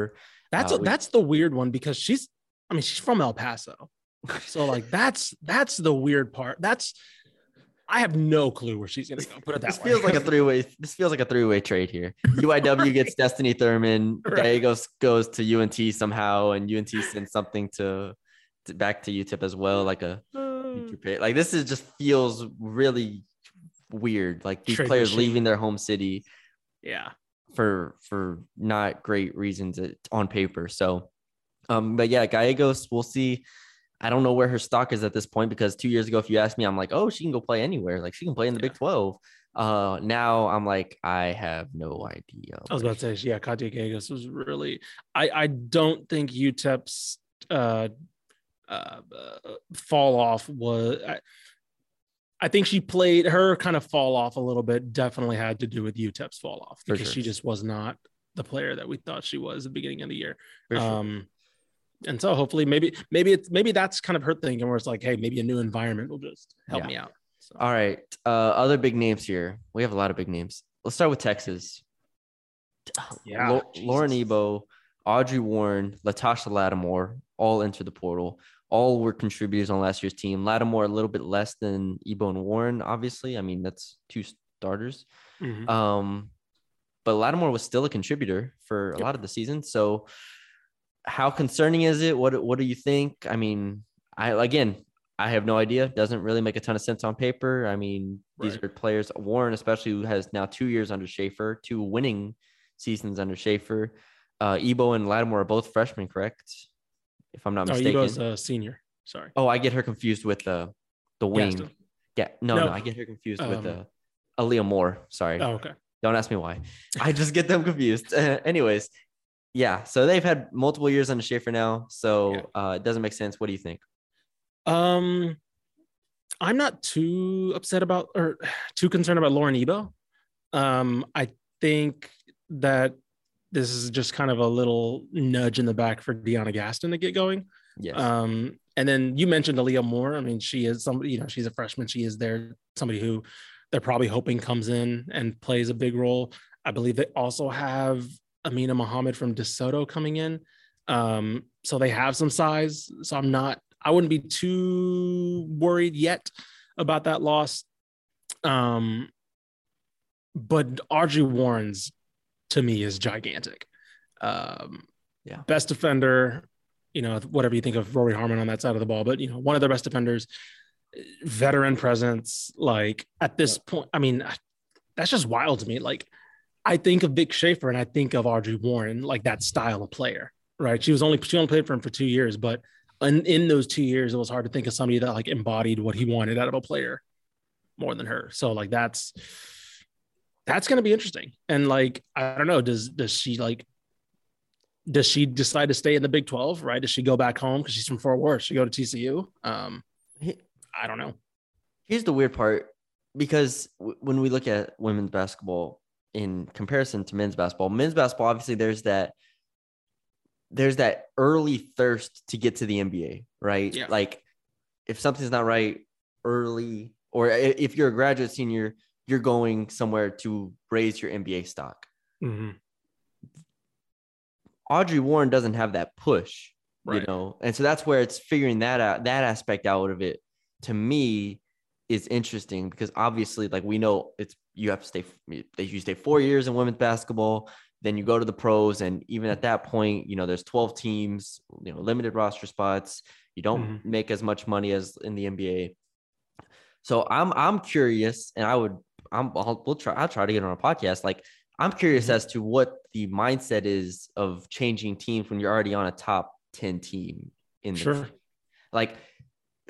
That's Uh, a, we- that's the weird one because she's I mean she's from El Paso. So like that's that's the weird part. That's I have no clue where she's gonna go. Put it that This way. feels like a three way. This feels like a three way trade here. UIW gets Destiny Thurman. Right. Gallegos goes to UNT somehow, and UNT sends something to, to back to UTEP as well, like a future pick. Like this is just feels really weird. Like these Trade players machine. leaving their home city yeah. for for not great reasons on paper. So, um, but yeah, Gallegos, we'll see. I don't know where her stock is at this point because two years ago, if you asked me, I'm like, oh, she can go play anywhere. Like she can play in the Big 12. Uh, now I'm like, I have no idea. I was about to say, yeah, Katia Gallegos was really. I I don't think UTEP's uh, uh, fall off was. I, I think she played her kind of fall off a little bit. Definitely had to do with UTEP's fall off because sure. she just was not the player that we thought she was at the beginning of the year. Sure. Um, and so hopefully, maybe maybe it's maybe that's kind of her thinking where it's like, hey, maybe a new environment will just help Yeah. me out. So, All right. Uh, other big names here. We have a lot of big names. Let's start with Texas. Yeah, Lau- Lauren Ebo, Audrey Warren, Latasha Lattimore all enter the portal. All were contributors on last year's team. Lattimore a little bit less than Ebo and Warren, obviously. I mean, that's two starters. mhm. Um, but Lattimore was still a contributor for a Yep. lot of the season. So, how concerning is it? What What do you think? I mean, I again, I have no idea. Doesn't really make a ton of sense on paper. I mean, these are players. Warren, especially, who has now two years under Schaefer, two winning seasons under Schaefer. Uh, Ebo and Lattimore are both freshmen, correct? If I'm not no, mistaken. Ebo's a senior. Sorry. oh, I get her confused with the the wing. Gaston. Yeah, no, no, No. I get her confused with Um, the Aaliyah Moore. Sorry. Oh, okay. Don't ask me why. I just get them confused. Uh, anyways, yeah. So they've had multiple years under Schaefer now. So Yeah. uh, it doesn't make sense. What do you think? Um, I'm not too upset about or too concerned about Lauren Ebo. Um, I think that this is just kind of a little nudge in the back for DeYona Gaston to get going. Yes. Um, and then you mentioned Aaliyah Moore. I mean, she is somebody, you know, she's a freshman. She is there, somebody who they're probably hoping comes in and plays a big role. I believe they also have Amina Mohammed from DeSoto coming in. Um, so they have some size. So I'm not, I wouldn't be too worried yet about that loss. Um, but Audrey Warren's to me is gigantic. Um, Yeah. best defender, you know, whatever you think of Rori Harmon on that side of the ball, but you know, one of the best defenders, veteran presence. Like at this point, I mean, that's just wild to me. Like I think of Vic Schaefer and I think of Audrey Warren, like that style of player, right? She was only she only played for him for two years, but in, in those two years, it was hard to think of somebody that like embodied what he wanted out of a player more than her. So like that's that's gonna be interesting. And like I don't know, does does she like does she decide to stay in the Big 12, right? Does she go back home because she's from Fort Worth? She go to TCU? Um, I don't know. Here's the weird part because w- when we look at women's basketball in comparison to men's basketball, men's basketball, obviously there's that there's that early thirst to get to the NBA, right? Yeah. Like if something's not right early, or if you're a graduate senior, you're going somewhere to raise your NBA stock. Mm-hmm. Audrey Warren doesn't have that push, you know, and so that's where it's figuring that out, that aspect out of it. To me, is interesting because obviously, like we know, it's you have to stay. You stay four years in women's basketball, then you go to the pros, and even at that point, you know, there's 12 teams, you know, limited roster spots. You don't make as much money as in the NBA. So I'm I'm curious, and I would I'm I'll, we'll try I'll try to get on a podcast. Like I'm curious Mhm. as to what the mindset is of changing teams when you're already on a top 10 team in the Sure. like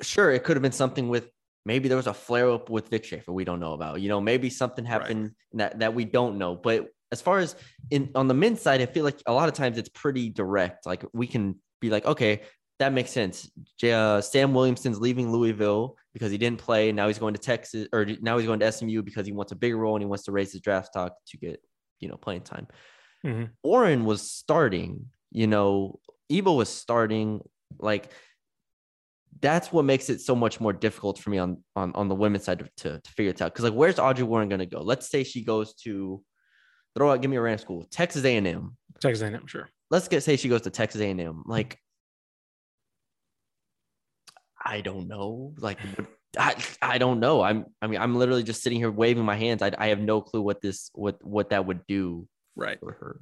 sure it could have been something with maybe there was a flare up with Vic Schaefer we don't know about. You know, maybe something Right. happened that that we don't know. But as far as in on the men's side, I feel like a lot of times it's pretty direct. Like we can be like, okay, that makes sense. Uh, Sam Williamson's leaving Louisville because he didn't play. Now he's going to Texas, or now he's going to SMU because he wants a bigger role and he wants to raise his draft stock to get, you know, playing time. Mhm. Warren was starting, you know, Ebo was starting. Like that's what makes it so much more difficult for me on on, on the women's side to, to, to figure it out. Because like, where's Audrey Warren going to go? Let's say she goes to throw out, give me a random school, Texas A and M. Texas A&M, sure. Let's get say she goes to Texas A and M. Like, I don't know. Like, I, I don't know. I'm I mean I'm literally just sitting here waving my hands. I, I have no clue what this what what that would do Right. for her.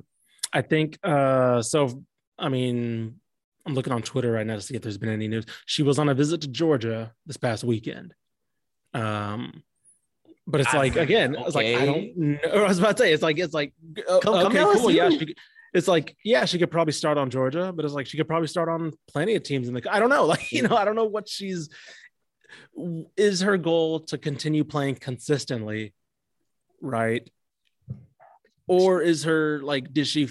I think uh so I mean I'm looking on Twitter right now to see if there's been any news. She was on a visit to Georgia this past weekend. Um but it's I- like again, it's like I don't know. I was about to say it's like it's like uh, Come- come okay, to cool. Yeah, she, it's like yeah, she could probably start on Georgia, but it's like she could probably start on plenty of teams in the I don't know. Like, you know, I don't know what she's is her goal to continue playing consistently, right? Or is her like, did she,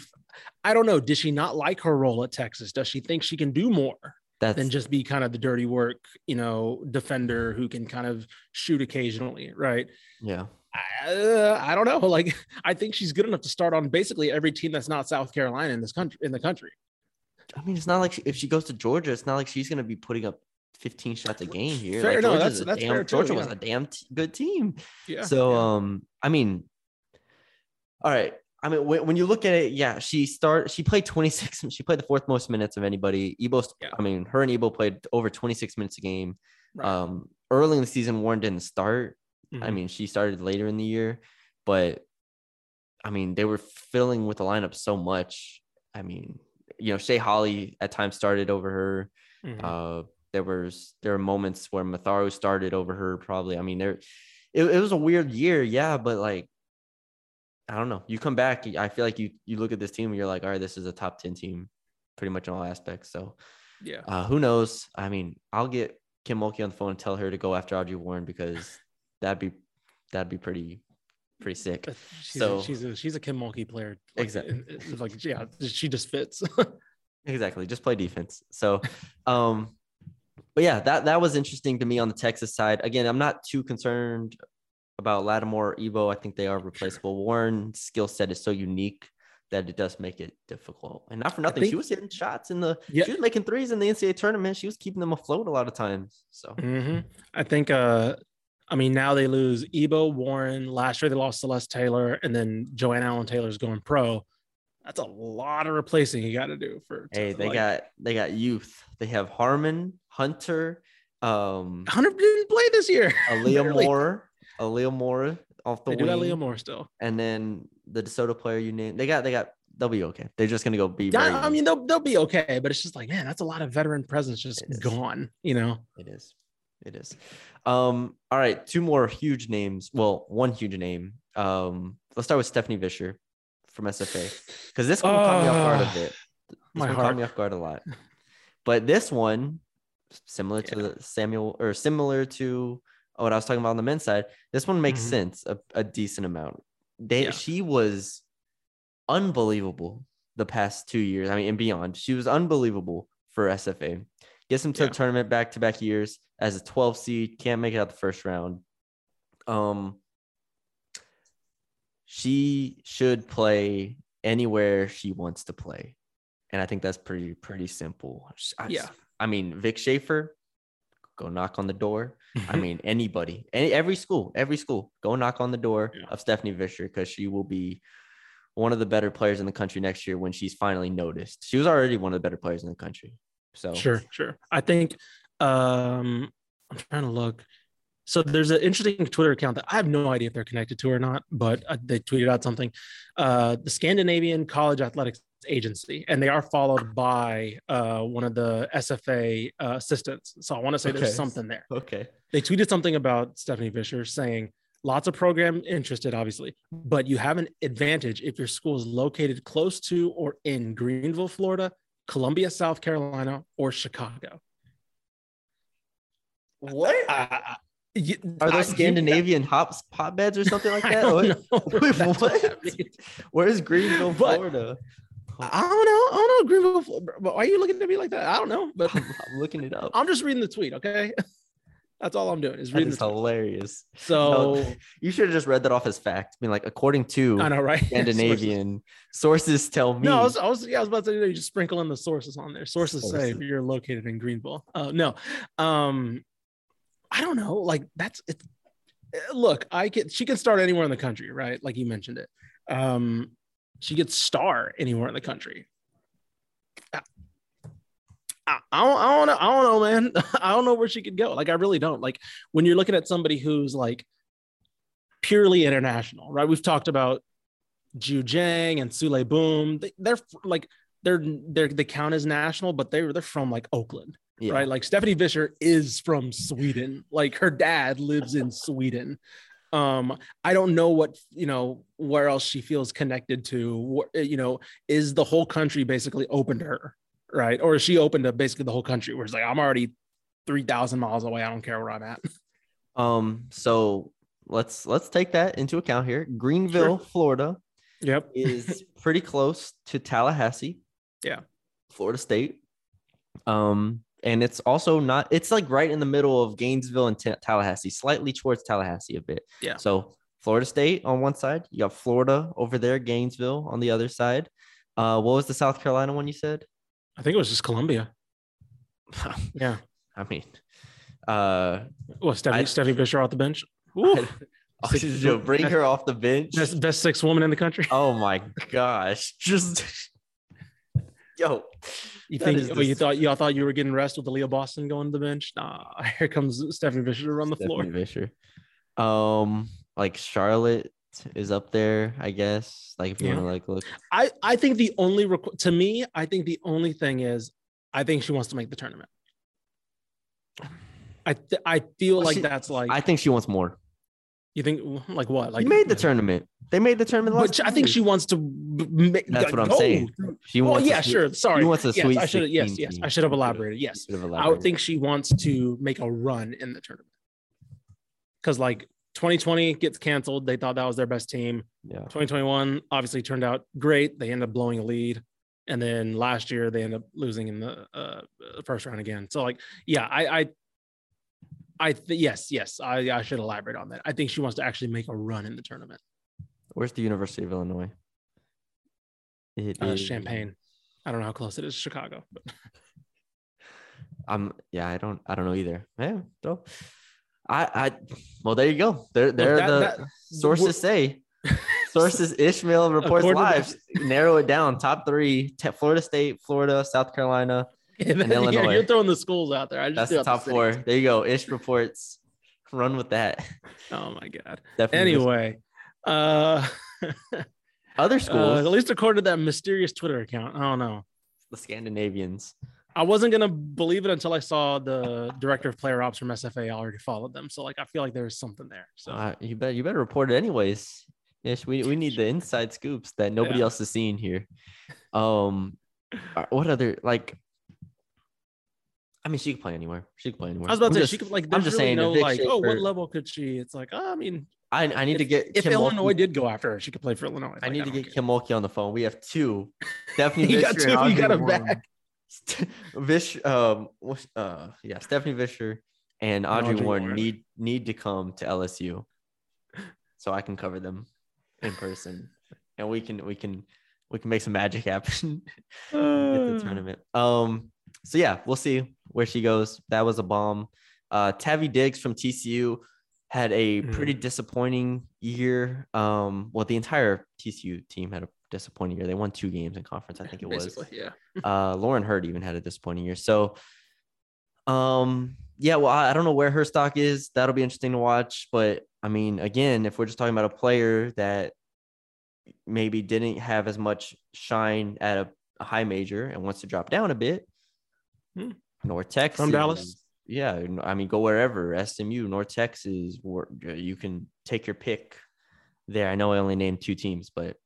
I don't know, did she not like her role at Texas? Does she think she can do more That's than just be kind of the dirty work, you know, defender who can kind of shoot occasionally, right? yeah. I, uh, I don't know. Like, I think she's good enough to start on basically every team that's not South Carolina in this country, in the country. I mean, it's not like she, if she goes to Georgia, it's not like she's going to be putting up 15 shots a game here. Fair, like no, Georgia's that's- a that's damn, fair too, Georgia was a damn t- good team. Yeah. so, yeah. um, I mean, all right. I mean, when, when you look at it, yeah, she start. She played 26. She played the fourth most minutes of anybody. Ebo, Yeah. I mean, her and Ebo played over 26 minutes a game. Right. Um, early in the season, Warren didn't start. I Mhm. mean, she started later in the year, but I mean, they were filling with the lineup so much. I mean, you know, Shay Holle at times started over her. Mhm. Uh, there was there were moments where Matharu started over her. Probably, I mean, there it, it was a weird year, yeah, but like, I don't know. You come back, I feel like you you look at this team and you're like, all right, this is a top ten team, pretty much in all aspects. So, yeah. uh, who knows? I mean, I'll get Kim Mulkey on the phone and tell her to go after Audrey Warren because that'd be that'd be pretty pretty sick. She's, So- a, she's a she's a Kim Mulkey player. Like, Exactly. Like yeah, she just fits. Exactly. Just play defense. So, um, but yeah, that that was interesting to me on the Texas side. Again, I'm not too concerned about Lattimore or Ebo. I think they are replaceable. Warren's skill set is so unique that it does make it difficult. And not for nothing, she was hitting shots in the Yeah. she was making threes in the NCAA tournament. She was keeping them afloat a lot of times. So hmm I think uh I mean, now they lose Ebo Warren. Last year they lost Celeste Taylor, and then Joanne Allen Taylor's going pro. That's a lot of replacing you got to do for. Hey, they like- got they got youth. They have Harmon, Hunter, um, Hunter didn't play this year. Aaliyah. Moore, Aaliyah Moore off the They wing, Moore still. and then the DeSoto player you named. They got they got they'll be okay. They're just gonna go be. Yeah, I mean they'll they'll be okay, but it's just like man, that's a lot of veteran presence just gone. You know. It is. It is. Um, all right, two more huge names. Well, one huge name. Um, let's start with Stephanie Visscher from SFA. Because this one caught me off guard a bit. This my one heart. caught me off guard a lot. But this one, similar to the Samuell or similar to what I was talking about on the men's side, this one makes Mhm. sense a, a decent amount. They Yeah. she was unbelievable the past two years. I mean, and beyond. She was unbelievable for SFA. Gets them to Yeah. the tournament back to back years as a 12 seed, can't make it out the first round. Um, she should play anywhere she wants to play, and I think that's pretty pretty simple. I, Yeah. I mean Vic Schaefer, go knock on the door. I mean anybody, any every school, every school, go knock on the door Yeah. of Stephanie Visscher because she will be one of the better players in the country next year when she's finally noticed. She was already one of the better players in the country. So Sure, sure. I think um I'm trying to look. So there's an interesting Twitter account that I have no idea if they're connected to or not, but uh, they tweeted out something. Uh, the Scandinavian College Athletics Agency, and they are followed by uh, one of the SFA uh, assistants. So I want to say Okay. there's something there. okay. They tweeted something about Stephanie Fisher saying lots of program interested, obviously, but you have an advantage if your school is located close to or in Greenville, Florida, Columbia, South Carolina, or Chicago. What Uh, you- are I- those you- Scandinavian hops hotbeds or something like I that? don't What- know what Wait, what what? Where's Greenville, But- Florida? I don't know. I don't know. Greenville. Florida. But why are you looking at me like that? I don't know. But I'm, I'm looking it up. I'm just reading the tweet. Okay. That's all I'm doing is reading tweet. hilarious. So No, you should have just read that off as fact. I mean, like according to I know, right? Scandinavian sources tell me. No, I was, I was, yeah, I was about to say you just sprinkle in the sources on there. Sources say you're located in Greenville. Uh, no, um, I don't know. Like that's it. uh, Look, I can. She can start anywhere in the country, right? Like you mentioned it. Um, she could star anywhere in the country. I, I, don't, I don't know. I don't know, man. I don't know where she could go. Like I really don't. Like when you're looking at somebody who's like purely international, right? We've talked about Ju Jang and Souley Boum. They, they're like they're they're they count as national, but they're they're from like Oakland, yeah. right? Like Stephanie Fisher is from Sweden. Like her dad lives in Sweden. Um, I don't know what you know where else she feels connected to. You know, is the whole country basically open to her, right? Or she opened up basically the whole country? Where it's like I'm already three thousand miles away. I don't care where I'm at. Um. So let's let's take that into account here. Greenville, Florida, Yep. is pretty close to Tallahassee. Yeah. Florida State. Um. And it's also not. It's like right in the middle of Gainesville and Ta- Tallahassee, slightly towards Tallahassee a bit. Yeah. So Florida State on one side, you got Florida over there, Gainesville on the other side. Uh, what was the South Carolina one you said? I think it was just Columbia. Yeah. I mean, uh, Well, Stephanie, I- Stephanie Fisher off the bench. I- Ooh, oh, Six- yo, bring her off the bench. best, best six woman in the country. Oh my gosh, just yo. You think is oh, you thought you all thought you were getting rest with Aaliyah Boston going to the bench? Nah, here comes Stephanie Fisher to run the floor. Stephanie Fisher. Um, like Charlotte is up there, I guess. Like if you Yeah. want to like look, I I think the only requ- to me, I think the only thing is, I think she wants to make the tournament. I th- I feel Well, like she- that's like I think she wants more. you think like what like Like made the tournament. They made the tournament. But I think she wants to. make, That's what I'm go saying. She wants. yeah, sure. Sorry. She wants a yes, sweet. I should. Yes, 16 yes. I should have You elaborated. Yes. you I would think she wants to make a run in the tournament. Because like 2020 gets canceled. They thought that was their best team. Yeah. 2021 obviously turned out great. They ended up blowing a lead. And then last year they ended up losing in the uh, first round again. So like, yeah, I, I, I th- yes, yes, I, I should elaborate on that. I think she wants to actually make a run in the tournament. Where's the University of Illinois? It Uh, is- Champaign. I don't know how close it is to Chicago, but I'm yeah, I don't I don't know either. Yeah, so I, I, well, there you go. There, there that- the that- sources say. Sources Ishmael reports live. Narrow it down. Top three: Te- Florida State, Florida, South Carolina. And then, Illinois. You're, you're throwing the schools out there. I just That's the top cities. four. There you go. Ish reports. Run with that. Oh my god. Definitely. Anyway, uh, other uh, schools, at least according to that mysterious Twitter account. I don't know. the Scandinavians. I wasn't gonna believe it until I saw the director of player ops from SFA already followed them. So like I feel like there's something there. So Uh, you bet. You better report it anyways. Ish, we, we need the inside scoops that nobody Yeah. else is seeing here. Um, uh, what other like? I mean, she could play anywhere. She could play anywhere. I was about I'm to say just- she could like. I'm just really saying, no if like. Oh, what level could she? It's like. Oh, I mean, I, I need to get if Kim Illinois Mulkey- did go after her, she could play for Illinois. I Like, need to get care. Kim Mulkey on the phone. We have two. Definitely, You got two, you got a back. Vish, um, uh, yeah, Stephanie Visscher and Audrey, Audrey Warren, Warren. need need to come to LSU, so I can cover them in person, and we can we can we can make some magic happen. Get the tournament. Um, so yeah, we'll see where she goes. That was a bomb. Uh, Tavy Diggs from TCU had a pretty disappointing year. Um, well, the entire TCU team had a disappointing year. They won two games in conference, I think it was yeah. uh Lauren Heard even had a disappointing year. So um yeah, well, I, I don't know where her stock is. That'll be interesting to watch. But I mean, again, if we're just talking about a player that maybe didn't have as much shine at a, a high major and wants to drop down a bit, Hmm. North Texas From Dallas? Yeah, I mean, go wherever. SMU, North Texas, where you can take your pick there. I know I only named two teams, but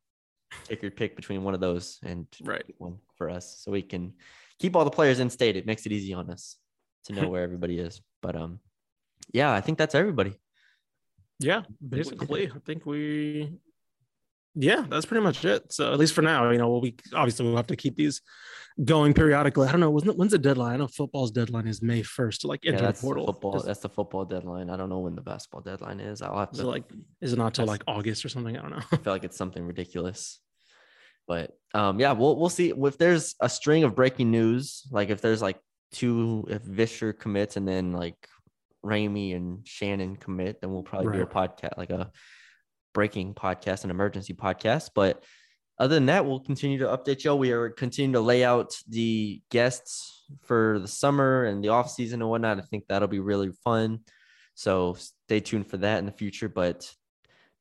take your pick between one of those and Right. one for us so we can keep all the players in state. It makes it easy on us to know where everybody is. But um, yeah, I think that's everybody. Yeah, basically, I think we. Yeah, that's pretty much it. So at least for now, you know, we'll be obviously we'll have to keep these going periodically. I don't know, when's the deadline? I know football's deadline is May first like Yeah, enter that's the the football. Does- That's the football deadline. I don't know when the basketball deadline is. I'll have to like is it not till like August or something? I don't know. I feel like it's something ridiculous. But um, yeah, we'll we'll see if there's a string of breaking news. Like if there's like two, if Visscher commits and then like Ramey and Shannon commit, then we'll probably do a podcast like a breaking podcast, an emergency podcast. But other than that, we'll continue to update y'all. We are continuing to lay out the guests for the summer and the off season and whatnot. I think that'll be really fun. So stay tuned for that in the future. But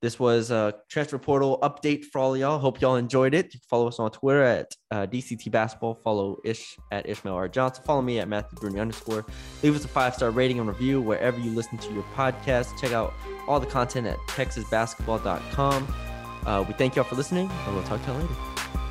this was a transfer portal update for all y'all. Hope y'all enjoyed it. Follow us on Twitter at uh, DCT Basketball. Follow Ish at Ishmael R. Johnson. Follow me at Matthew Brune underscore. Leave us a five star rating and review wherever you listen to your podcast. Check out all the content at texasbasketball.com. Uh, we thank y'all for listening, and we'll talk to y'all later.